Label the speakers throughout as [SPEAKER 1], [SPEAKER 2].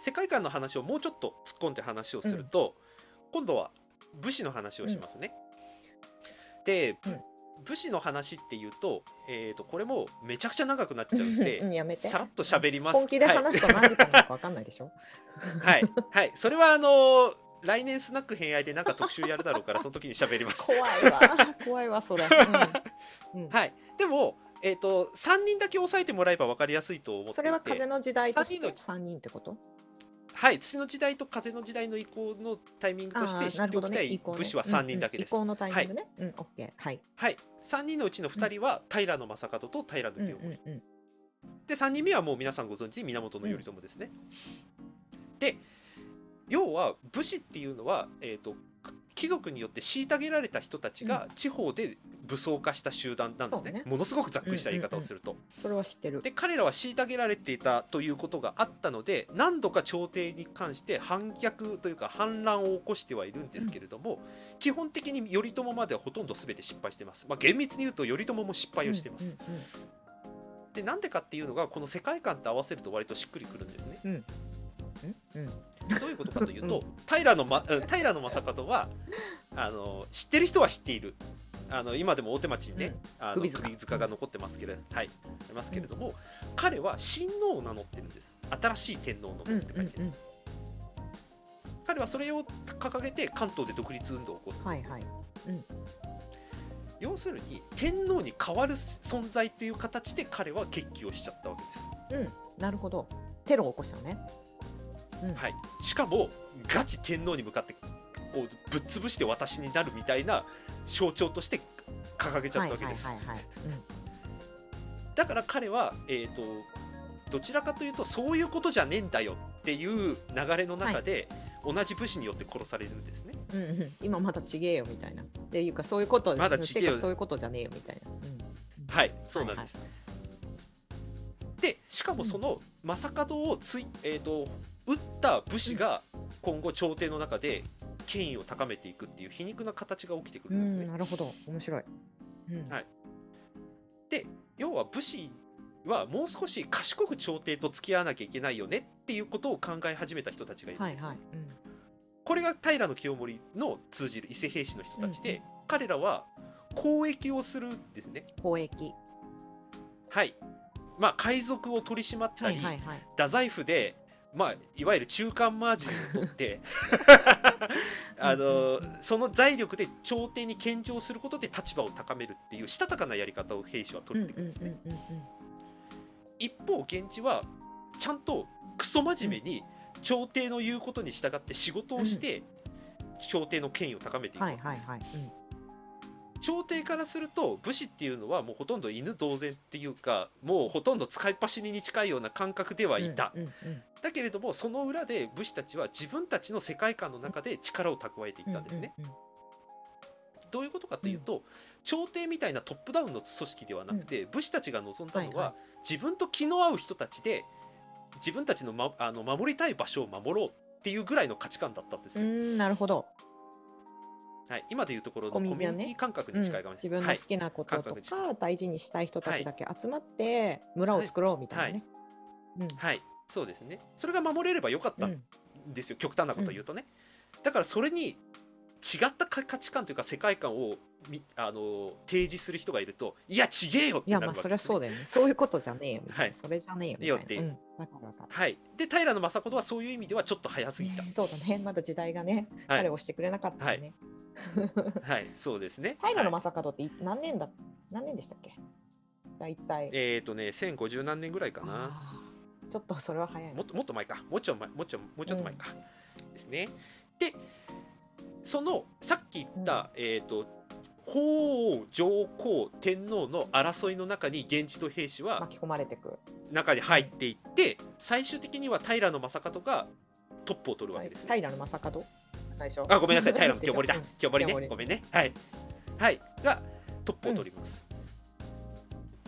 [SPEAKER 1] 世界観の話をもうちょっと突っ込んで話をすると、今度は武士の話をしますね。で、
[SPEAKER 2] うん。
[SPEAKER 1] 武士の話っていうと,、えー、とこれもめちゃくちゃ長くなっちゃうんで さらっと喋ります。
[SPEAKER 2] 本気で話すと何時間か分かんないでしょ、
[SPEAKER 1] はい、はい、はいそれはあのー来年スナック偏愛でなんか特集やるだろうからその時に喋ります。
[SPEAKER 2] 怖いわ。怖いわそれ、うん。うん。
[SPEAKER 1] はい、でも、えー、と3人だけ押さえてもらえば分かりやすいと思っていて。
[SPEAKER 2] それは風の時代とし
[SPEAKER 1] 三人の
[SPEAKER 2] て3人ってこと？
[SPEAKER 1] はい、土の時代と風の時代の移行のタイミングとして知っておきたい武士は3人だけです。
[SPEAKER 2] うん。うん移行のタイミングね、うん、オッケー。はい。
[SPEAKER 1] はい、3人のうちの2人は平将門と平清
[SPEAKER 2] うん
[SPEAKER 1] 盛、
[SPEAKER 2] うんうん。
[SPEAKER 1] で3人目はもう皆さんご存知源頼朝ですね。で要は武士っていうのは、えー、と貴族によって虐げられた人たちが地方で武装化した集団なんですね,、
[SPEAKER 2] ね。
[SPEAKER 1] ものすごくざっくりした言い方をすると。
[SPEAKER 2] それは知ってる。
[SPEAKER 1] で彼らは虐げられていたということがあったので何度か朝廷に関して反逆というか反乱を起こしてはいるんですけれども、基本的に頼朝まではほとんど全て失敗してます、まあ、厳密に言うと頼朝も失敗をしてます、
[SPEAKER 2] うんうん
[SPEAKER 1] でなんでかっていうのがこの世界観と合わせると割としっくりくるんですね。
[SPEAKER 2] うん。うん。
[SPEAKER 1] どういうことかというと、平の、ま、うん平の正門はあの知ってる人は知っているあの今でも大手町にね、あの
[SPEAKER 2] 首塚。
[SPEAKER 1] が残ってますけれど、はい、ありますけれども、彼は親王を名乗ってるんです。新しい天皇の
[SPEAKER 2] うんうん
[SPEAKER 1] って書いてる、
[SPEAKER 2] うん
[SPEAKER 1] 彼はそれを掲げて関東で独立運動を起こす、
[SPEAKER 2] はいはい。
[SPEAKER 1] 要するに天皇に代わる存在という形で彼は決起をしちゃったわけです、
[SPEAKER 2] うん。なるほど。テロを起こしたのね。うん。
[SPEAKER 1] はい、しかもガチ天皇に向かってこうぶっ潰して私になるみたいな象徴として掲げちゃったわけです、
[SPEAKER 2] はいはいはいはい。
[SPEAKER 1] だから彼は、えー、とどちらかというとそういうことじゃねえんだよっていう流れの中で、同じ武士によって殺されるんですね。
[SPEAKER 2] うんうん。うん今まだちげえよみたいな。っていうかそういうこと
[SPEAKER 1] まだちげえよ。
[SPEAKER 2] そういうことじゃねえよみたいな、うん。
[SPEAKER 1] はいそうなんです、でしかもその正門をつい、えー、と撃った武士が今後朝廷の中で権威を高めていくっていう皮肉な形が起きてく
[SPEAKER 2] う
[SPEAKER 1] るんですね。
[SPEAKER 2] ん、なるほど。面白い、うん。
[SPEAKER 1] はい。要は武士はもう少し賢く朝廷と付き合わなきゃいけないよねっていうことを考え始めた人たちがいるんですね、
[SPEAKER 2] はいはい、うん。
[SPEAKER 1] これが平清盛の通じる伊勢平氏の人たちで、
[SPEAKER 2] うん
[SPEAKER 1] 彼らは交易をするんですね。
[SPEAKER 2] 交易。
[SPEAKER 1] はい。まあ海賊を取り締まった
[SPEAKER 2] は
[SPEAKER 1] り、
[SPEAKER 2] いはいはい。
[SPEAKER 1] 太宰府でまあいわゆる中間マージンを取って あのその財力で朝廷に献上することで立場を高めるっていうしたたかなやり方を兵士は取っていくんですね、一方源氏はちゃんとクソ真面目に朝廷の言うことに従って仕事をして、朝廷の権威を高めていく
[SPEAKER 2] はい
[SPEAKER 1] わけです、朝廷からすると武士っていうのはもうほとんど犬同然っていうかもうほとんど使いっ走りに近いような感覚ではいた、だけれどもその裏で武士たちは自分たちの世界観の中で力を蓄えていったんですね、どういうことかというと、朝廷みたいなトップダウンの組織ではなくて、武士たちが望んだのは、自分と気の合う人たちで自分たちの,、ま、あの守りたい場所を守ろうっていうぐらいの価値観だったんですよ、
[SPEAKER 2] なるほど、
[SPEAKER 1] はい、今でいうところの
[SPEAKER 2] コ
[SPEAKER 1] コミュ
[SPEAKER 2] ニティ
[SPEAKER 1] 感覚
[SPEAKER 2] うん
[SPEAKER 1] に近いかもし
[SPEAKER 2] 自
[SPEAKER 1] れない、
[SPEAKER 2] 分の好きなことと
[SPEAKER 1] 感覚に
[SPEAKER 2] か大事にしたい人たちだけ集まって村を作ろうみたいなね。うん。
[SPEAKER 1] はい、はい、そうですね。それが守れればよかった
[SPEAKER 2] うんん
[SPEAKER 1] ですよ、極端なことを言うとね、だからそれに違ったか価値観というか世界観をみあの提示する人がいるといやちげえよって
[SPEAKER 2] いやまあ
[SPEAKER 1] なるわけです、ね、
[SPEAKER 2] そりゃそうだよね。そういうことじゃねえよみたいな。
[SPEAKER 1] はい。
[SPEAKER 2] それじゃねえよみたいな。
[SPEAKER 1] はい、で平将門はそういう意味ではちょっと早すぎた、
[SPEAKER 2] そうだね。まだ時代がね、
[SPEAKER 1] はい。
[SPEAKER 2] 彼をしてくれなかったよね。
[SPEAKER 1] はい、そうですね。
[SPEAKER 2] 平
[SPEAKER 1] はい
[SPEAKER 2] 将門ってい何年だ何年でしたっけ？大体。
[SPEAKER 1] えっ、とね、1050何年ぐらいかな。
[SPEAKER 2] ちょっとそれは早いな。
[SPEAKER 1] もっともっと前か。もうちょい前、もうちょいもうちょっと前か。ですね。で、そのさっき言った、えっ、と法皇上皇天皇の争いの中に源氏と平氏は
[SPEAKER 2] 巻き込まれてく。
[SPEAKER 1] 中に入っていって最終的には平将門がトップを取るわけです、ね。
[SPEAKER 2] 平将門？最初。
[SPEAKER 1] あごめんなさい。平の清盛だ。
[SPEAKER 2] うん。
[SPEAKER 1] 清盛ね。ごめんね。はい。はい。がトップを取ります、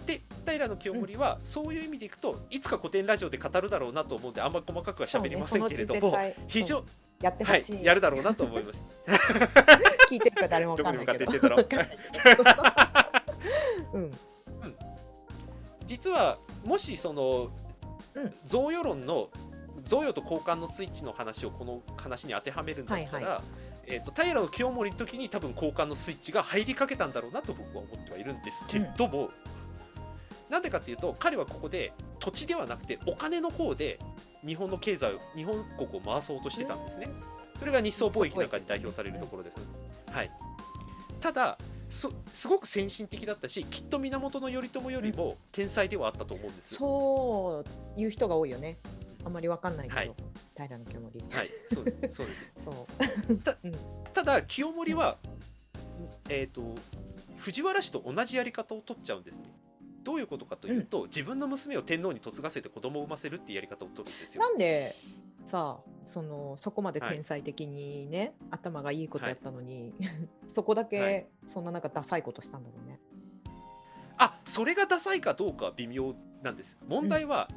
[SPEAKER 1] で平の清盛はそういう意味でいくといつか古典ラジオで語るだろうなと思うんであんま細かくは喋りませんけれども、
[SPEAKER 2] ね。
[SPEAKER 1] 非常
[SPEAKER 2] やってほ
[SPEAKER 1] はい。
[SPEAKER 2] しい。
[SPEAKER 1] やるだろうなと思います。
[SPEAKER 2] 聞いてるか誰もわ
[SPEAKER 1] ど。こに向か
[SPEAKER 2] かんないけど。
[SPEAKER 1] う
[SPEAKER 2] ん。うん。
[SPEAKER 1] 実はもしその、
[SPEAKER 2] うん。
[SPEAKER 1] 贈与論の贈与と交換のスイッチの話をこの話に当てはめるんだったら、
[SPEAKER 2] はいは
[SPEAKER 1] えー、と平清盛の時に多分交換のスイッチが入りかけたんだろうなと僕は思ってはいるんですけども、なんでかっていうと彼はここで土地ではなくてお金の方で日本の経済を日本国を回そうとしてたんですね。それが日宋貿易なんかに代表されるところです。はい、ただそすごく先進的だったしきっと源頼朝よりも天才ではあったと思うんです。
[SPEAKER 2] そういう人が多いよねあんまりわかんないけど、
[SPEAKER 1] はい。
[SPEAKER 2] 平清盛。
[SPEAKER 1] はい、そうですそうです。
[SPEAKER 2] そう。
[SPEAKER 1] ただ清盛は、えー、と藤原氏と同じやり方を取っちゃうんですね。どういうことかというと、自分の娘を天皇に嫁がせて子供を産ませるっていうやり方を取るんですよ。
[SPEAKER 2] なんでさそのそこまで天才的にね、頭がいいことやったのに、そこだ
[SPEAKER 1] は
[SPEAKER 2] けそんななんかダサいことしたんだろうね。
[SPEAKER 1] あそれがダサいかどうかは微妙なんです。問題は、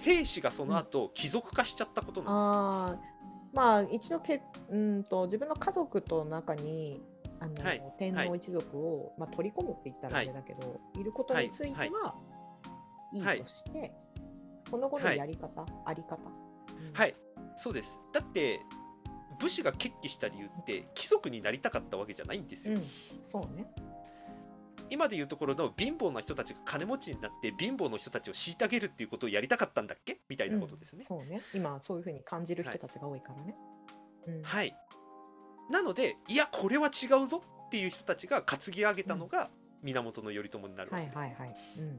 [SPEAKER 1] 兵士がその後、貴族化しちゃったことなんですよ。
[SPEAKER 2] ああまあ一度けうんと自分の家族と中にあの、
[SPEAKER 1] はい。
[SPEAKER 2] 天皇一族を、まあ、取り込むって言ったらあれだけど、い、ることについては、
[SPEAKER 1] はい。
[SPEAKER 2] い、いとして、この後のやり方、あり方、うん。
[SPEAKER 1] はい、そうです。だって武士が決起した理由って貴族になりたかったわけじゃないんですよ。
[SPEAKER 2] うん、そうね。
[SPEAKER 1] 今でいうところの貧乏な人たちが金持ちになって貧乏の人たちを虐げるっていうことをやりたかったんだっけ？みたいなことですね。
[SPEAKER 2] そうね。今そういうふうに感じる人たちが多いからね。うん
[SPEAKER 1] はい。なので、いや、これは違うぞっていう人たちが担ぎ上げたのが源頼朝になるわ
[SPEAKER 2] は
[SPEAKER 1] けです。
[SPEAKER 2] いはいはい。うん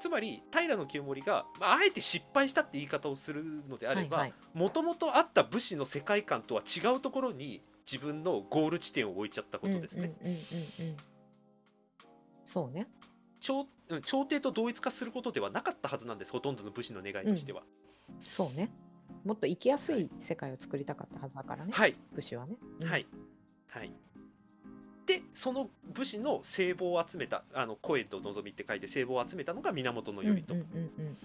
[SPEAKER 1] つまり、平清盛が、まあ、あえて失敗したって言い方をするのであれば
[SPEAKER 2] はい、
[SPEAKER 1] もともとあった武士の世界観とは違うところに自分のゴール地点を置いちゃったことですね。
[SPEAKER 2] うんうんうんうん。そうね。
[SPEAKER 1] 朝うん朝廷と同一化することではなかったはずなんです、ほとんどの武士の願いとしては。
[SPEAKER 2] そうね。もっと生きやすい世界を作りたかったはずだからね。
[SPEAKER 1] はい、
[SPEAKER 2] 武士はね。うん
[SPEAKER 1] はい、はい。で、その武士の聖望を集めた、あの声と望みって書いて聖望を集めたのが源頼朝。
[SPEAKER 2] うんうんうんうん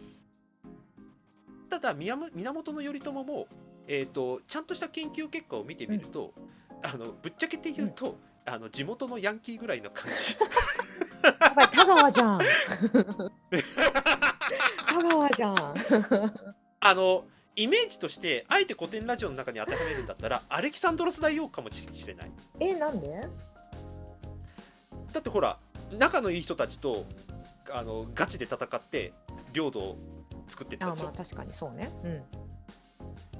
[SPEAKER 1] ただ源頼朝も、えー、とちゃんとした研究結果を見てみると、あのぶっちゃけて言うと、あの地元のヤンキーぐらいの感じ
[SPEAKER 2] やばい田川じゃん。田川じゃん。
[SPEAKER 1] あのイメージとしてあえて古典ラジオの中に当てはめるんだったらアレキサンドロス大王かもしれない
[SPEAKER 2] え、なんで？
[SPEAKER 1] だってほら仲のいい人たちとあのガチで戦って領土を作ってったでしょ
[SPEAKER 2] あまあ確かにそうね。うん。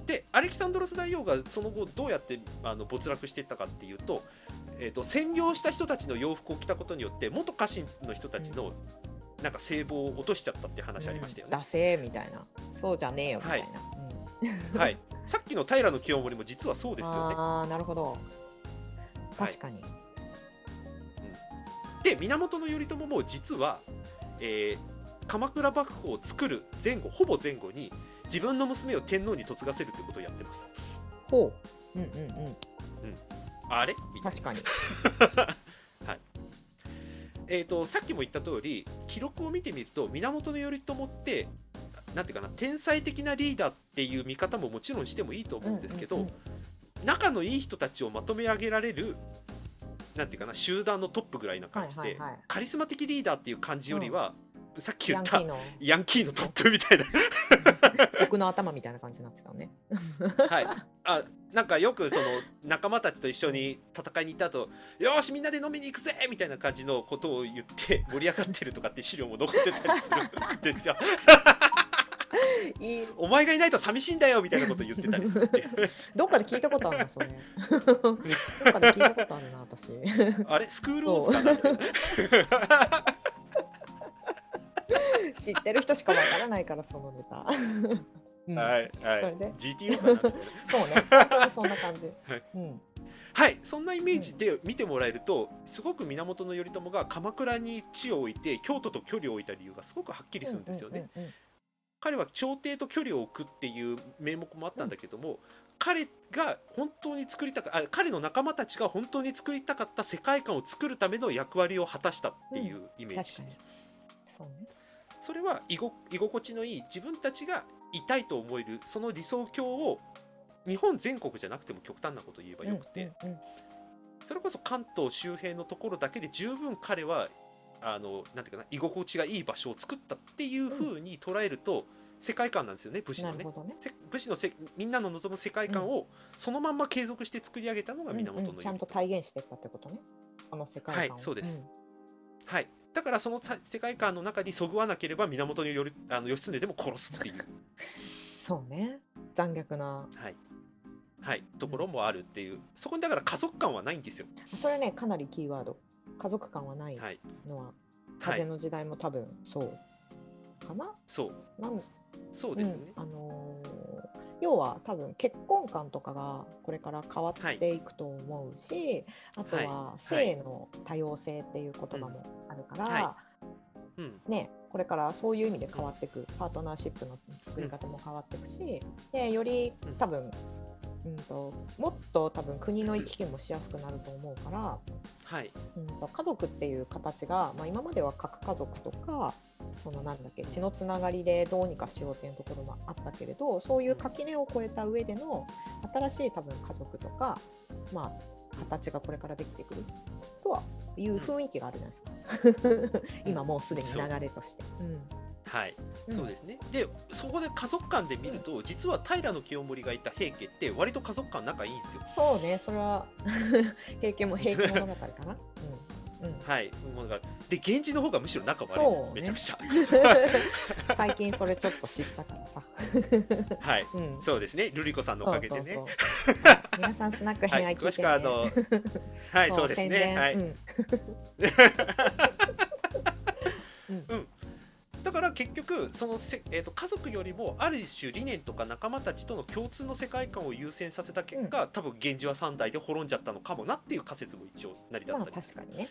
[SPEAKER 1] でアレキサンドロス大王がその後どうやってあの没落していったかっていうと,、えー、と占領した人たちの洋服を着たことによって元家臣の人たちのなんか聖望を落としちゃったっていう話ありましたよね。
[SPEAKER 2] ダセーみたいな。そうじゃねえよみたいな。うん
[SPEAKER 1] はい、さっきの平清盛も実はそうですよね。
[SPEAKER 2] ああなるほど。
[SPEAKER 1] はい
[SPEAKER 2] 確かに。
[SPEAKER 1] で源頼朝も実は、えー鎌倉幕府を作る前後ほぼ前後に自分の娘を天皇に嫁がせるってことをやってます。
[SPEAKER 2] ほう。うんうんうん。
[SPEAKER 1] あれ？
[SPEAKER 2] 確かに。
[SPEAKER 1] えー、とさっきも言った通り記録を見てみると源頼朝ってなんていうかな天才的なリーダーっていう見方ももちろんしてもいいと思うんですけど、
[SPEAKER 2] うんうんうん。
[SPEAKER 1] 仲のいい人たちをまとめ上げられるなんていうかな集団のトップぐらいな感じで、
[SPEAKER 2] はいはいはい。
[SPEAKER 1] カリスマ的リーダーっていう感じよりは、さっき言った
[SPEAKER 2] ヤンキーの
[SPEAKER 1] ヤンキーのトップみたいな
[SPEAKER 2] 賊の頭みたいな感じになってたのね。
[SPEAKER 1] はい、あなんかよくその仲間たちと一緒に戦いに行った後よーしみんなで飲みに行くぜみたいな感じのことを言って 盛り上がってるとかって資料も残ってたりするんですよ。
[SPEAKER 2] いい
[SPEAKER 1] お前がいないと寂しいんだよみたいなことを言ってたりする
[SPEAKER 2] どっかで聞いたことあるなそれ。どっかで聞いたことあるな私。
[SPEAKER 1] あれ？スクールオーズかな？
[SPEAKER 2] 知ってる人しかわからないからそのネタ。うん
[SPEAKER 1] はいはい
[SPEAKER 2] それで
[SPEAKER 1] GTO かなみたいな
[SPEAKER 2] そうね。そんな感じ。
[SPEAKER 1] はい
[SPEAKER 2] うん。
[SPEAKER 1] はいそんなイメージで見てもらえるとすごく源頼朝が鎌倉に地を置いて京都と距離を置いた理由がすごくはっきりするんですよね。
[SPEAKER 2] うんうんうん
[SPEAKER 1] 彼は朝廷と距離を置くっていう名目もあったんだけども、彼が本当に作りたかあ彼の仲間たちが本当に作りたかった世界観を作るための役割を果たしたっていうイメージ、
[SPEAKER 2] 確かに。そうね。
[SPEAKER 1] それは居心地のいい自分たちがいたいと思えるその理想郷を日本全国じゃなくても極端なこと言えばよくて、
[SPEAKER 2] うんうんうん
[SPEAKER 1] それこそ関東周辺のところだけで十分彼はあのなんていうかな居心地がいい場所を作ったっていう風に捉えると、世界観なんですよね武士のね
[SPEAKER 2] ね。
[SPEAKER 1] せ武士のせみんなの望む世界観をそのまんま継続して作り上げたのが源
[SPEAKER 2] うんうんちゃんと体現してったってことね。その世界観を。
[SPEAKER 1] はいそうですはい、だからそのさ世界観の中にそぐわなければ源頼あの義経でも殺すっていう、
[SPEAKER 2] そうね。残虐な。
[SPEAKER 1] はいはい、ところもあるっていうそこにだから家族感はないんですよ。
[SPEAKER 2] それね、かなりキーワード。家族感はない
[SPEAKER 1] はい
[SPEAKER 2] のは、
[SPEAKER 1] はい、
[SPEAKER 2] 風の時代も多分そうかな？
[SPEAKER 1] そう
[SPEAKER 2] なん
[SPEAKER 1] そうですね。
[SPEAKER 2] うんあのー要は多分結婚観とかがこれから変わってい。くと思うし、あとは性の多様性っていう言葉もあるから、
[SPEAKER 1] はうん。
[SPEAKER 2] ね、これからそういう意味で変わっていくパートナーシップの作り方も変わっていくし、でより
[SPEAKER 1] うん。
[SPEAKER 2] 多分、うん、ともっと多分国の行き来もしやすくなると思うから、
[SPEAKER 1] はい。
[SPEAKER 2] うん、と家族っていう形が、まあ、今までは核家族とかそのなんだっけ血のつながりでどうにかしようっていうところもあったけれどそういう垣根を越えた上での新しい多分家族とか、まあ、形がこれからできてくるとはいう雰囲気があるじゃないですか。今もうすでに流れとして。うん。
[SPEAKER 1] はい、
[SPEAKER 2] うん。
[SPEAKER 1] そうですね。でそこで家族間で見ると、実は平清盛がいた平家って割と家族間仲いいんですよ。
[SPEAKER 2] そうね、それは 平家も平家物語かな。うん、うん、
[SPEAKER 1] はい、もうだからで源氏の方がむしろ仲悪いです
[SPEAKER 2] ね。
[SPEAKER 1] めちゃくちゃ。
[SPEAKER 2] 最近それちょっと知ったからさ。
[SPEAKER 1] はい。
[SPEAKER 2] うん、
[SPEAKER 1] そうですね、ルリコさんのおかげでね。
[SPEAKER 2] 皆さんスナック
[SPEAKER 1] はい、
[SPEAKER 2] 偏愛聞いてね。
[SPEAKER 1] 詳しくはあの、はい、そうですね。はい、
[SPEAKER 2] うん。
[SPEAKER 1] だから結局そのせ、えー、と家族よりもある種理念とか仲間たちとの共通の世界観を優先させた結果、多分源氏は3代で滅んじゃったのかもなっていう仮説も一応成り立
[SPEAKER 2] まあ
[SPEAKER 1] ったりする。
[SPEAKER 2] 確かにね。